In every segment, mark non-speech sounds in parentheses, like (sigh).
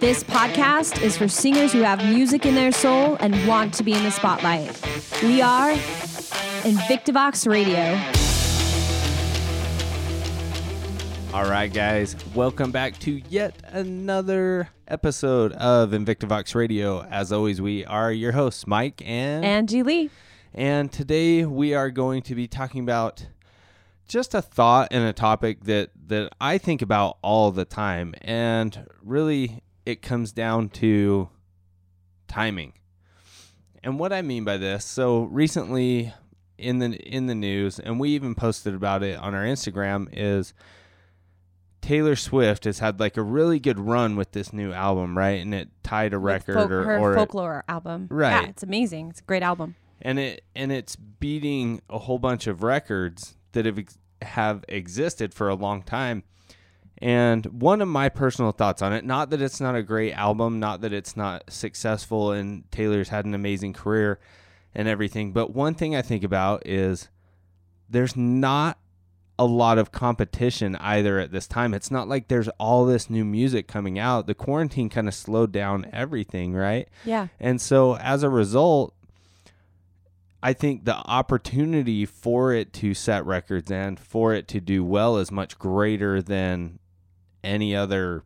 This podcast is for singers who have music in their soul and want to be in the spotlight. We are Invictivox Radio. All right, guys, welcome back to yet another episode of Invictivox Radio. As always, we are your hosts, Mike and Angie Lee. and today we are going to be talking about just a thought and a topic that that I think about all the time, and really it comes down to timing. And what I mean by this, so recently in the in the news, and we even posted about it on our Instagram, is Taylor Swift has had like a really good run with this new album, right? And it tied a record Folk- or, her or it- folklore album. Right. Yeah, it's amazing. It's a great album. and it and it's beating a whole bunch of records that have have existed for a long time. And one of my personal thoughts on it, not that it's not a great album, not that it's not successful and Taylor's had an amazing career and everything, but one thing I think about is there's not a lot of competition either at this time. It's not like there's all this new music coming out. The quarantine kind of slowed down everything, right? Yeah. And so as a result, I think the opportunity for it to set records and for it to do well is much greater than any other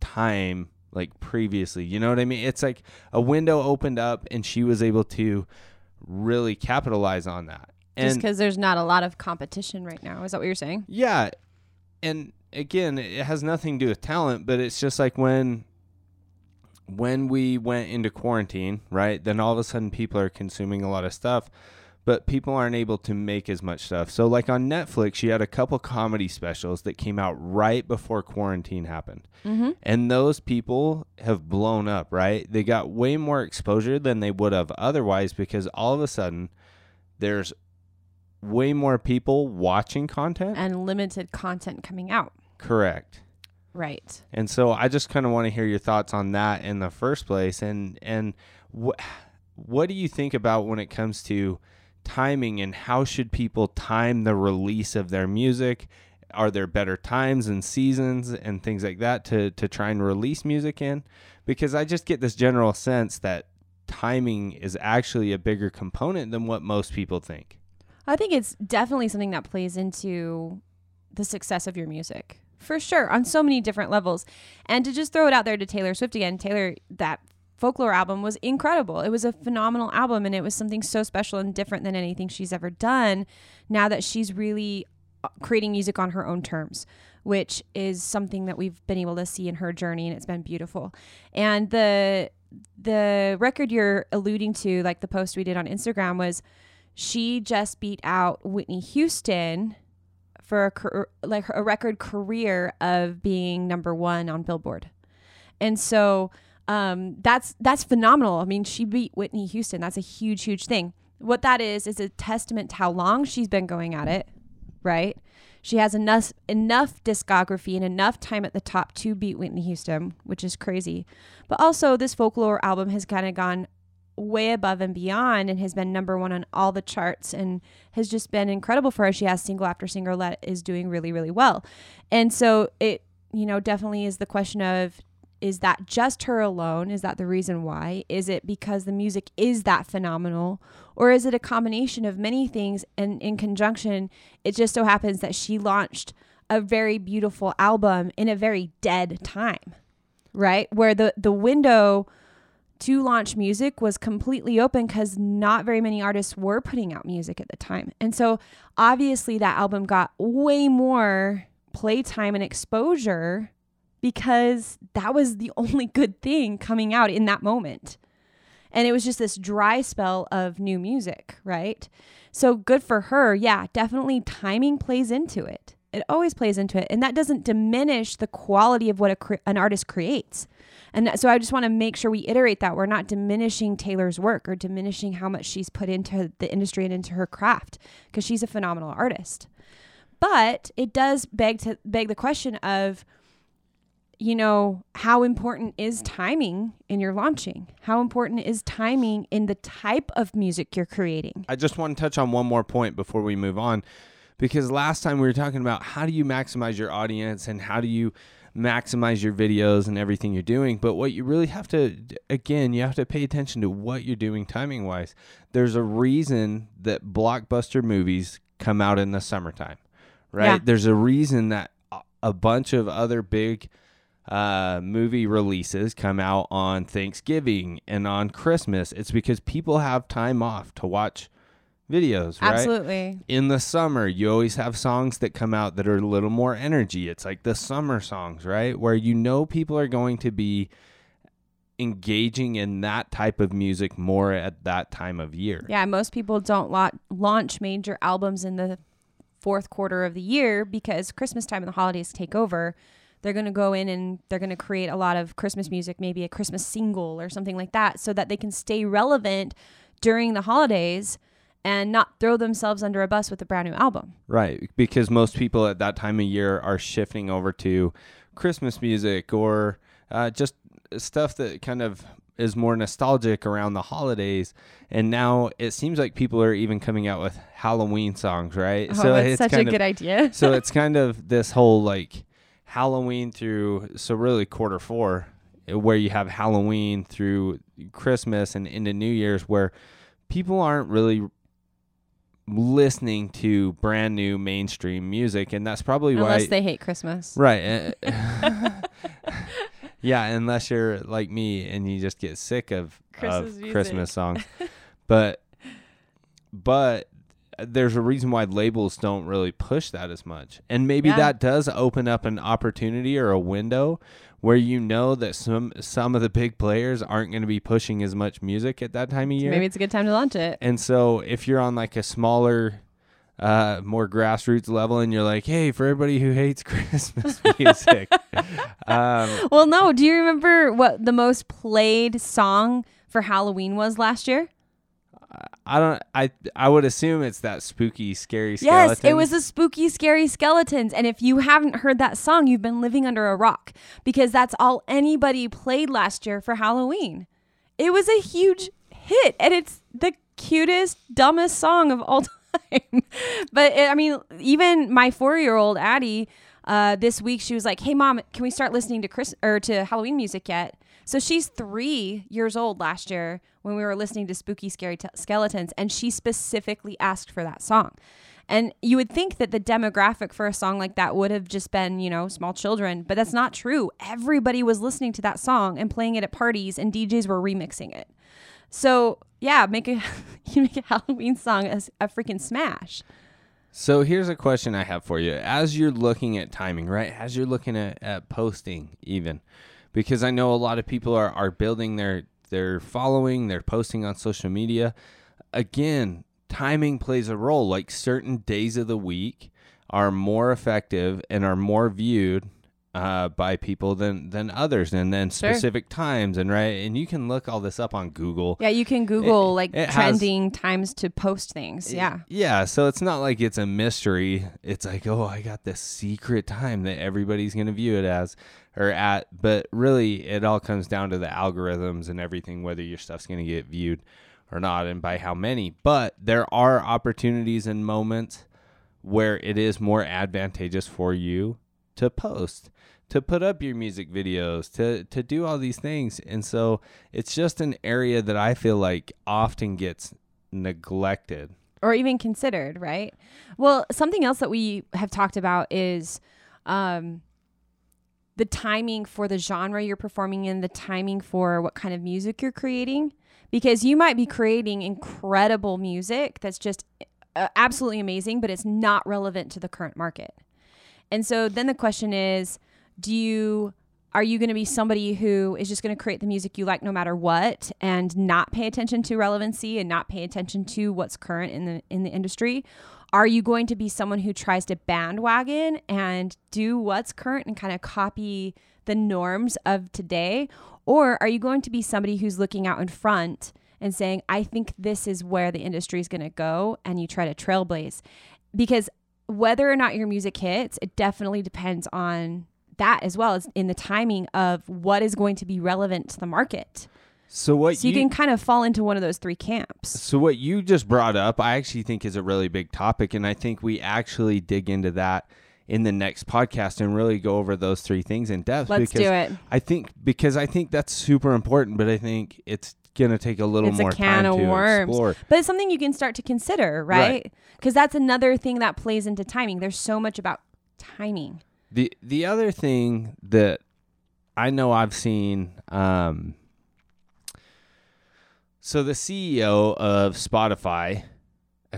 time like previously. You know what I mean? It's like a window opened up and she was able to really capitalize on that. Just because there's not a lot of competition right now. Is that what you're saying? yeah, and again, it has nothing to do with talent, but it's just like when when we went into quarantine, right? Then all of a sudden people are consuming a lot of stuff, but people aren't able to make as much stuff. So like on Netflix, you had a couple comedy specials that came out right before quarantine happened. Mm-hmm. And those people have blown up, right? They got way more exposure than they would have otherwise because all of a sudden there's way more people watching content. And limited content coming out. Correct. Right. And so I just kind of want to hear your thoughts on that in the first place and and what what do you think about when it comes to timing and how should people time the release of their music? Are there better times and seasons and things like that to to try and release music in? Because I just get this general sense that timing is actually a bigger component than what most people think. I think it's definitely something that plays into the success of your music. For sure, on so many different levels. And to just throw it out there to Taylor Swift again, Taylor, that folklore album was incredible. It was a phenomenal album and it was something so special and different than anything she's ever done now that she's really uh, creating music on her own terms which is something that we've been able to see in her journey and it's been beautiful and the the record you're alluding to like the post we did on instagram was she just beat out whitney houston for a, like a record career of being number one on billboard and so um, that's that's phenomenal i mean she beat whitney houston that's a huge huge thing what that is is a testament to how long she's been going at it right she has enough enough discography and enough time at the top to beat Whitney Houston, which is crazy. But also this folklore album has kind of gone way above and beyond and has been number 1 on all the charts and has just been incredible for her. She has single after single that is doing really really well. And so it you know definitely is the question of is that just her alone? Is that the reason why? Is it because the music is that phenomenal? Or is it a combination of many things? And in conjunction, it just so happens that she launched a very beautiful album in a very dead time, right? Where the, the window to launch music was completely open because not very many artists were putting out music at the time. And so obviously that album got way more playtime and exposure because that was the (laughs) only good thing coming out in that moment. And it was just this dry spell of new music, right? So good for her. Yeah, definitely timing plays into it. It always plays into it. And that doesn't diminish the quality of what cre- an artist creates. And that, so I just want to make sure we iterate that we're not diminishing Taylor's work or diminishing how much she's put into the industry and into her craft because she's a phenomenal artist. But it does beg to beg the question of you know, how important is timing in your launching? How important is timing in the type of music you're creating? I just want to touch on one more point before we move on because last time we were talking about how do you maximize your audience and how do you maximize your videos and everything you're doing. But what you really have to, again, you have to pay attention to what you're doing timing wise. There's a reason that blockbuster movies come out in the summertime, right? Yeah. There's a reason that a- a bunch of other big uh, movie releases come out on Thanksgiving and on Christmas. It's because people have time off to watch videos, right? Absolutely. in the summer, you always have songs that come out that are a little more energy. It's like the summer songs, right? Where you know people are going to be engaging in that type of music more at that time of year. Yeah, most people don't la- launch major albums in the fourth quarter of the year because Christmas time and the holidays take over. They're going to go in and they're going to create a lot of Christmas music, maybe a Christmas single or something like that, so that they can stay relevant during the holidays and not throw themselves under a bus with a brand new album. Right. Because most people at that time of year are shifting over to Christmas music or uh, just stuff that kind of is more nostalgic around the holidays. And now it seems like people are even coming out with Halloween songs, right? Oh, that's such a of- good idea. so it's kind of this whole like Halloween through so really quarter four uh, where you have Halloween through Christmas and into New Year's where people aren't really listening to brand new mainstream music and that's probably Unless why unless they hate Christmas. right uh, (laughs) (laughs) yeah unless you're like me and you just get sick of Christmas of. Christmas songs (laughs) but but there's a reason why labels don't really push that as much. And maybe Yeah. that does open up an opportunity or a window where you know that some some of the big players aren't going to be pushing as much music at that time of year. Maybe it's a good time to launch it. and so if you're on like a smaller uh more grassroots level and you're like, "Hey, for everybody who hates (laughs) Christmas music." (laughs) um Well, no. Do you remember what the most played song for Halloween was last year? I don't I I would assume it's that spooky scary Yes, skeleton. it was the spooky, scary skeletons. And if you haven't heard that song, you've been living under a rock because that's all anybody played last year for Halloween. It was a huge hit, and it's the cutest, dumbest song of all (laughs) time. but it, I mean, even my four-year-old Addie, uh, this week she was like, "Hey, mom, can we start listening to Chris or to Halloween music yet?" So she's three years old last year when we were listening to Spooky Scary T- Skeletons, and she specifically asked for that song. And you would think that the demographic for a song like that would have just been, you know, small children, but that's not true. Everybody was listening to that song and playing it at parties, and DJs were remixing it. So yeah, make a (laughs) you make a Halloween song as a freaking smash. So here's a question I have for you. As you're looking at timing, right? As you're looking at, at posting even, because I know a lot of people are, are building their their following, they're posting on social media. Again, timing plays a role. Like certain days of the week are more effective and are more viewed uh, by people than than others, and then Sure. specific times and right. And you can look all this up on Google. Yeah, you can Google like it has- trending times to post things. Yeah. Yeah, so it's not like it's a mystery. It's like, oh, I got this secret time that everybody's going to view it as or at, but really it all comes down to the algorithms and everything whether your stuff's going to get viewed or not and by how many. But there are opportunities and moments where it is more advantageous for you to post, to put up your music videos, to to do all these things. And so it's just an area that I feel like often gets neglected. or even considered, right? Well, something else that we have talked about is um, the timing for the genre you're performing in, the timing for what kind of music you're creating, because you might be creating incredible music that's just uh, absolutely amazing, but it's not relevant to the current market. And so then the question is, do you are you going to be somebody who is just going to create the music you like no matter what and not pay attention to relevancy and not pay attention to what's current in the in the industry? Are you going to be someone who tries to bandwagon and do what's current and kind of copy the norms of today? Or are you going to be somebody who's looking out in front and saying, I think this is where the industry is going to go, and you try to trailblaze? Because whether or not your music hits, it definitely depends on that as well as in the timing of what is going to be relevant to the market. So what So you, can kind of fall into one of those three camps. So what you just brought up, I actually think is a really big topic, and I think we actually dig into that in the next podcast and really go over those three things in depth. Let's because do it. I think because I think that's super important, but I think it's gonna take a little It's a more can time of to worms. explore. But it's something you can start to consider, Right. right? Because that's another thing that plays into timing. There's so much about timing. The the other thing that I know I've seen um so the CEO of Spotify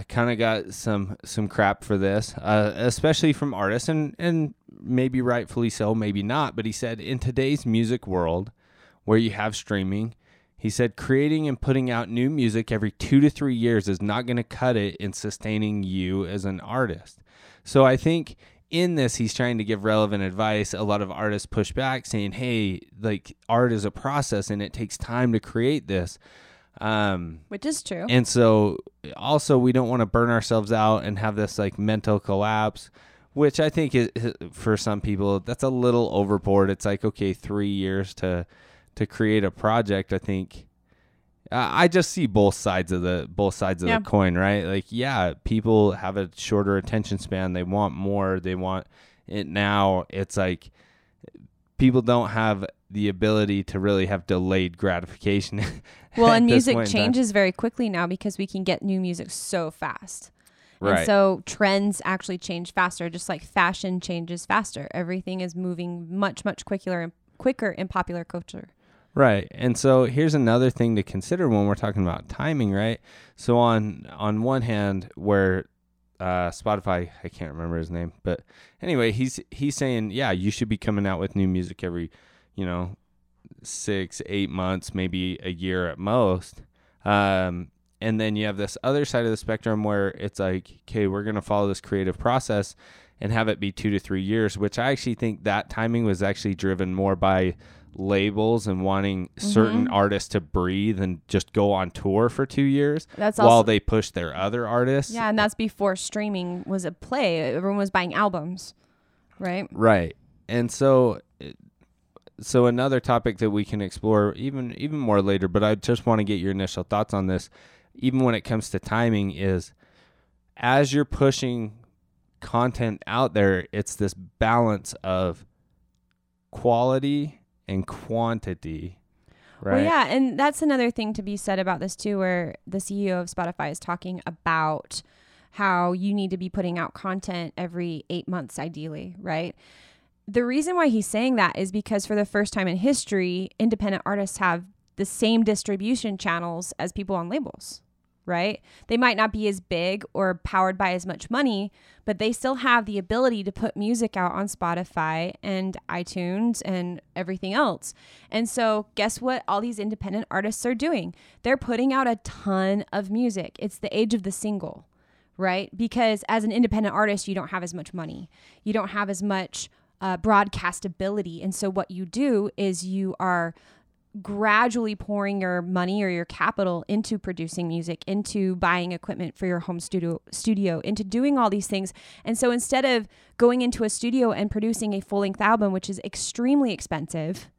kind of got some some crap for this, uh, especially from artists and and maybe rightfully so, maybe not, but he said in today's music world where you have streaming, he said creating and putting out new music every 2 to 3 years is not going to cut it in sustaining you as an artist. So I think in this he's trying to give relevant advice a lot of artists push back saying hey like art is a process and it takes time to create this um Which is true. and so also we don't want to burn ourselves out and have this like mental collapse which i think is for some people that's a little overboard it's like okay 3 years to to create a project i think I I just see both sides of the both sides of Yeah. the coin, right? Like, yeah, people have a shorter attention span. They want more. They want it now. It's like people don't have the ability to really have delayed gratification. (laughs) well, and music point in time. changes very quickly now because we can get new music so fast. Right. And so trends actually change faster, just like fashion changes faster. Everything is moving much, much quicker and quicker in popular culture. Right. And so here's another thing to consider when we're talking about timing, right? So on on one hand where uh Spotify, I can't remember his name, but anyway, he's he's saying, yeah, you should be coming out with new music every, you know, 6, 8 months, maybe a year at most. Um and then you have this other side of the spectrum where it's like, okay, we're going to follow this creative process and have it be 2 to 3 years, which I actually think that timing was actually driven more by labels and wanting certain Mhm. artists to breathe and just go on tour for two years That's while also they push their other artists. yeah, and that's before streaming was a play. Everyone was buying albums, right? Right. And so so another topic that we can explore even even more later, but I just want to get your initial thoughts on this even when it comes to timing is as you're pushing content out there, it's this balance of quality and quantity. Right? Well, yeah, and that's another thing to be said about this too, where the CEO of Spotify is talking about how you need to be putting out content every eight months, ideally, right? The reason why he's saying that is because for the first time in history, independent artists have the same distribution channels as people on labels, right? They might not be as big or powered by as much money, but they still have the ability to put music out on Spotify and iTunes and everything else. And so, guess what all these independent artists are doing? They're putting out a ton of music. It's the age of the single, right? Because as an independent artist, you don't have as much money, you don't have as much uh, broadcastability. And so, what you do is you are gradually pouring your money or your capital into producing music, into buying equipment for your home studio, studio, into doing all these things. And so instead of going into a studio and producing a full-length album, which is extremely expensive,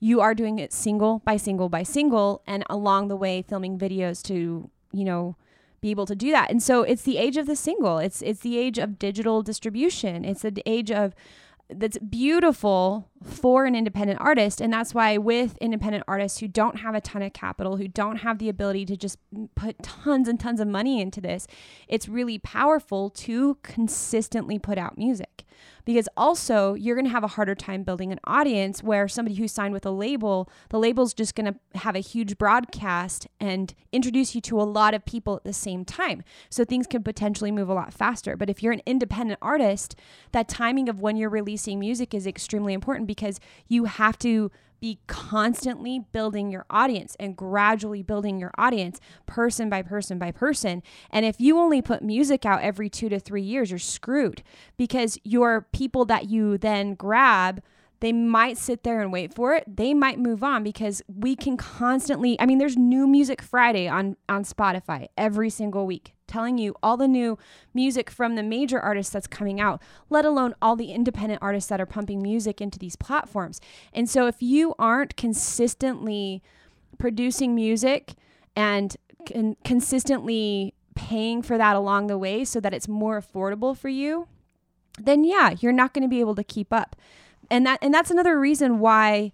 you are doing it single by single by single and along the way filming videos to, you know, be able to do that. And so it's the age of the single. It's it's the age of digital distribution. It's the age of that's beautiful for an independent artist. And that's why with independent artists who don't have a ton of capital who don't have the ability to just put tons and tons of money into this it's really powerful to consistently put out music. Because also you're going to have a harder time building an audience where somebody who signed with a label the label's just going to have a huge broadcast and introduce you to a lot of people at the same time. So things can potentially move a lot faster. But if you're an independent artist that timing of when you're releasing music is extremely important because you have to be constantly building your audience and gradually building your audience person by person by person. And if you only put music out every two to three years, you're screwed because your people that you then grab they might sit there and wait for it. They might move on because we can constantly I mean there's new music Friday on on Spotify every single week telling you all the new music from the major artists that's coming out, let alone all the independent artists that are pumping music into these platforms. And so if you aren't consistently producing music and con- consistently paying for that along the way so that it's more affordable for you, then yeah, you're not going to be able to keep up. And that and that's another reason why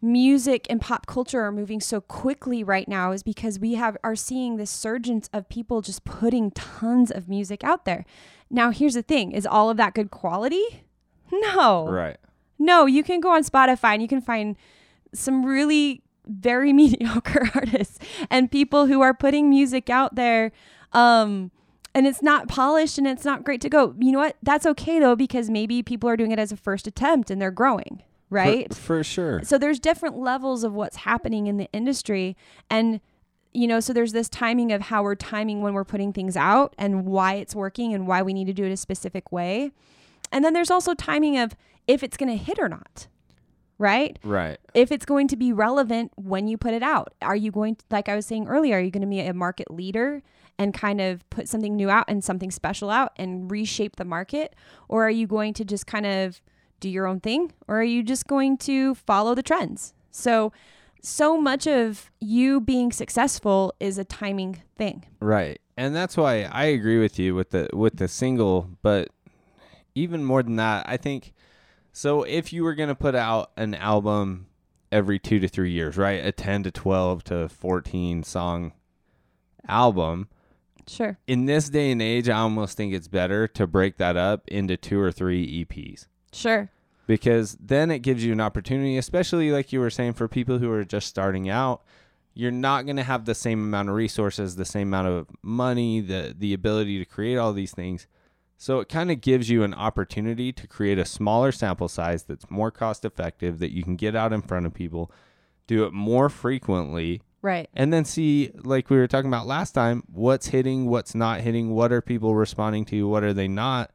music and pop culture are moving so quickly right now is because we have are seeing this surgence of people just putting tons of music out there. Now, here's the thing, is all of that good quality? No. Right. No, you can go on Spotify and you can find some really very (laughs) mediocre artists and people who are putting music out there um and it's not polished and it's not great to go. You know what? That's okay though because maybe people are doing it as a first attempt and they're growing, right? For, for sure. So there's different levels of what's happening in the industry and you know, so there's this timing of how we're timing when we're putting things out and why it's working and why we need to do it a specific way. And then there's also timing of if it's going to hit or not. Right? Right. If it's going to be relevant when you put it out. Are you going to, like I was saying earlier, are you going to be a market leader and kind of put something new out and something special out and reshape the market? Or are you going to just kind of do your own thing? Or are you just going to follow the trends? So, so much of you being successful is a timing thing. Right. And that's why I agree with you with the with the single, but even more than that, I think so if you were going to put out an album every 2 to 3 years, right? A 10 to 12 to 14 song album, Sure. in this day and age, I almost think it's better to break that up into two or three EPs Sure. because then it gives you an opportunity, especially like you were saying for people who are just starting out. You're not going to have the same amount of resources, the same amount of money, the the ability to create all these things. So it kind of gives you an opportunity to create a smaller sample size that's more cost effective that you can get out in front of people, do it more frequently, Right. and then see like we were talking about last time what's hitting what's not hitting what are people responding to what are they not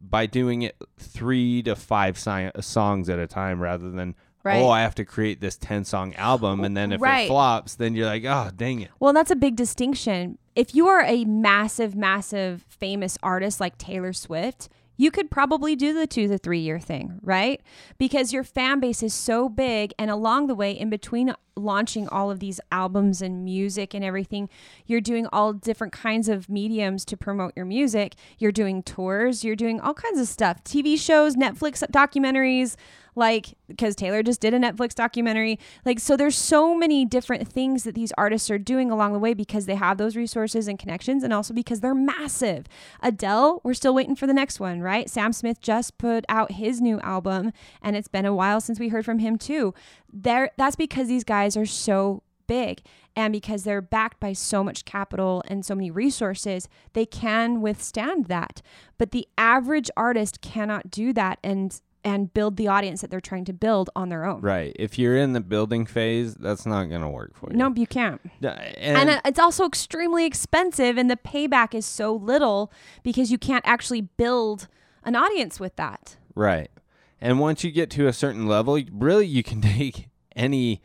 by doing it three to five si- uh, songs at a time rather than Right. oh i have to create this 10 song album and then if Right. it flops then you're like oh dang it Well, that's a big distinction. If you are a massive, massive famous artist like Taylor Swift, you could probably do the two to three year thing, right? Because your fan base is so big. And along the way, in between launching all of these albums and music and everything, you're doing all different kinds of mediums to promote your music. You're doing tours, you're doing all kinds of stuff TV shows, Netflix documentaries like because Taylor just did a Netflix documentary. Like so there's so many different things that these artists are doing along the way because they have those resources and connections and also because they're massive. Adele, we're still waiting for the next one, right? Sam Smith just put out his new album and it's been a while since we heard from him too. There that's because these guys are so big and because they're backed by so much capital and so many resources, they can withstand that. But the average artist cannot do that and and build the audience that they're trying to build on their own. right if you're in the building phase that's not gonna work for you Nope, you can't. And, And uh, it's also extremely expensive, and the payback is so little because you can't actually build an audience with that. Right. And once you get to a certain level, really you can (laughs) take any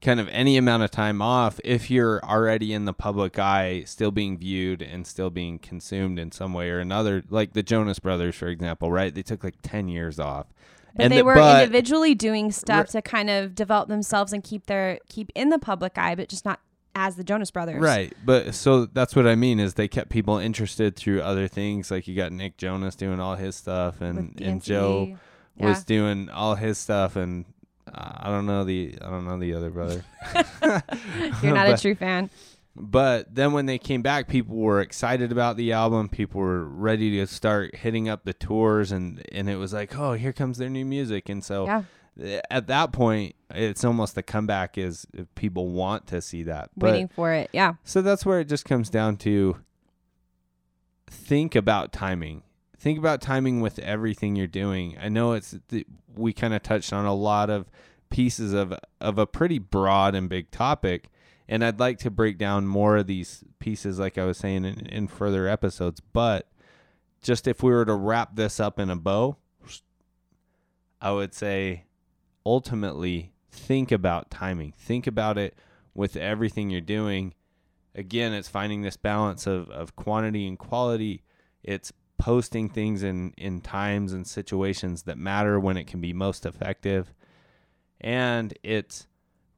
kind of any amount of time off if you're already in the public eye, still being viewed and still being consumed in some way or another. Like the Jonas Brothers, for example, right? They took like 10 years off. But and they the- were but- individually doing stuff to kind of develop themselves and keep their keep in the public eye, but just not as the Jonas Brothers. Right, but so that's what I mean is they kept people interested through other things. Like you got Nick Jonas doing all his stuff, and and Joe Yeah. was doing all his stuff, and uh, I don't know the I don't know the other brother. (laughs) You're not (laughs) But- a true fan. But then when they came back, people were excited about the album. People were ready to start hitting up the tours, and and it was like, oh, here comes their new music. And so Yeah. at that point, it's almost the comeback is if people want to see that. But Waiting for it. Yeah. so that's where it just comes down to think about timing. Think about timing with everything you're doing. I know it's th- we kind of touched on a lot of pieces of of a pretty broad and big topic, and I'd like to break down more of these pieces, like I was saying in, in further episodes. But just if we were to wrap this up in a bow, I would say ultimately think about timing. Think about it with everything you're doing. Again, it's finding this balance of, of quantity and quality. It's posting things in, in times and situations that matter when it can be most effective. And it's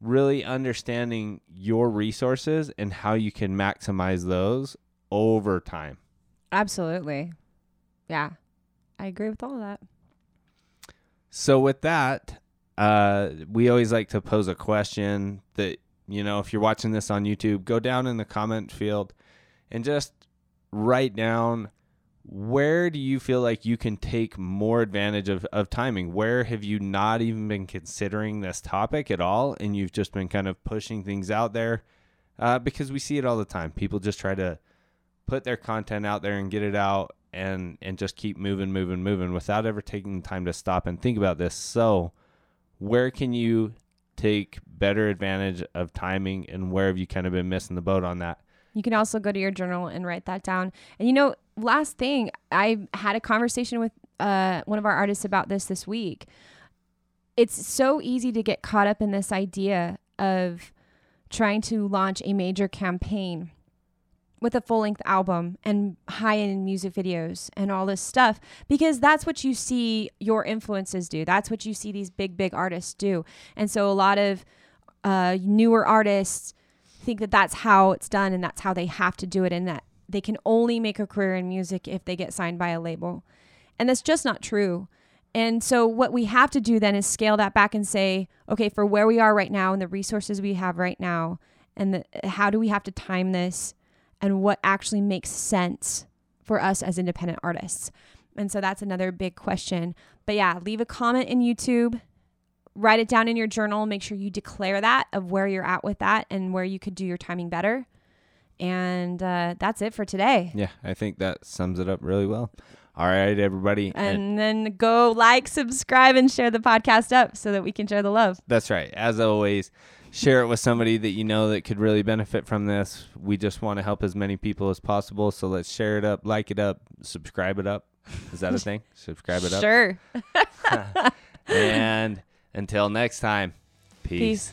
really understanding your resources and how you can maximize those over time. Absolutely. Yeah. I agree with all of that. So with that, uh, we always like to pose a question that you know if you're watching this on YouTube, go down in the comment field and just write down where do you feel like you can take more advantage of, of timing? Where have you not even been considering this topic at all and you've just been kind of pushing things out there? Uh, because we see it all the time. People just try to put their content out there and get it out and and just keep moving, moving, moving without ever taking the time to stop and think about this. So, where can you take better advantage of timing, and where have you kind of been missing the boat on that? You can also go to your journal and write that down. And you know, last thing, I had a conversation with uh, one of our artists about this this week. It's so easy to get caught up in this idea of trying to launch a major campaign with a full length album and high end music videos and all this stuff because that's what you see your influences do. That's what you see these big, big artists do. And so a lot of uh, newer artists think that that's how it's done and that's how they have to do it and that they can only make a career in music if they get signed by a label. And that's just not true. And so what we have to do then is scale that back and say, okay, for where we are right now and the resources we have right now and the, how do we have to time this and what actually makes sense for us as independent artists. And so that's another big question. But yeah, leave a comment in YouTube, write it down in your journal, make sure you declare that of where you're at with that and where you could do your timing better. And uh, that's it for today. Yeah, I think that sums it up really well. All right, everybody. And, and then go like, subscribe, and share the podcast up so that we can share the love. That's right. As always, share it with somebody that you know that could really benefit from this. We just want to help as many people as possible. So let's share it up, like it up, subscribe it up. Is that a (laughs) thing? subscribe it up. Sure. (laughs) and until next time, peace. peace.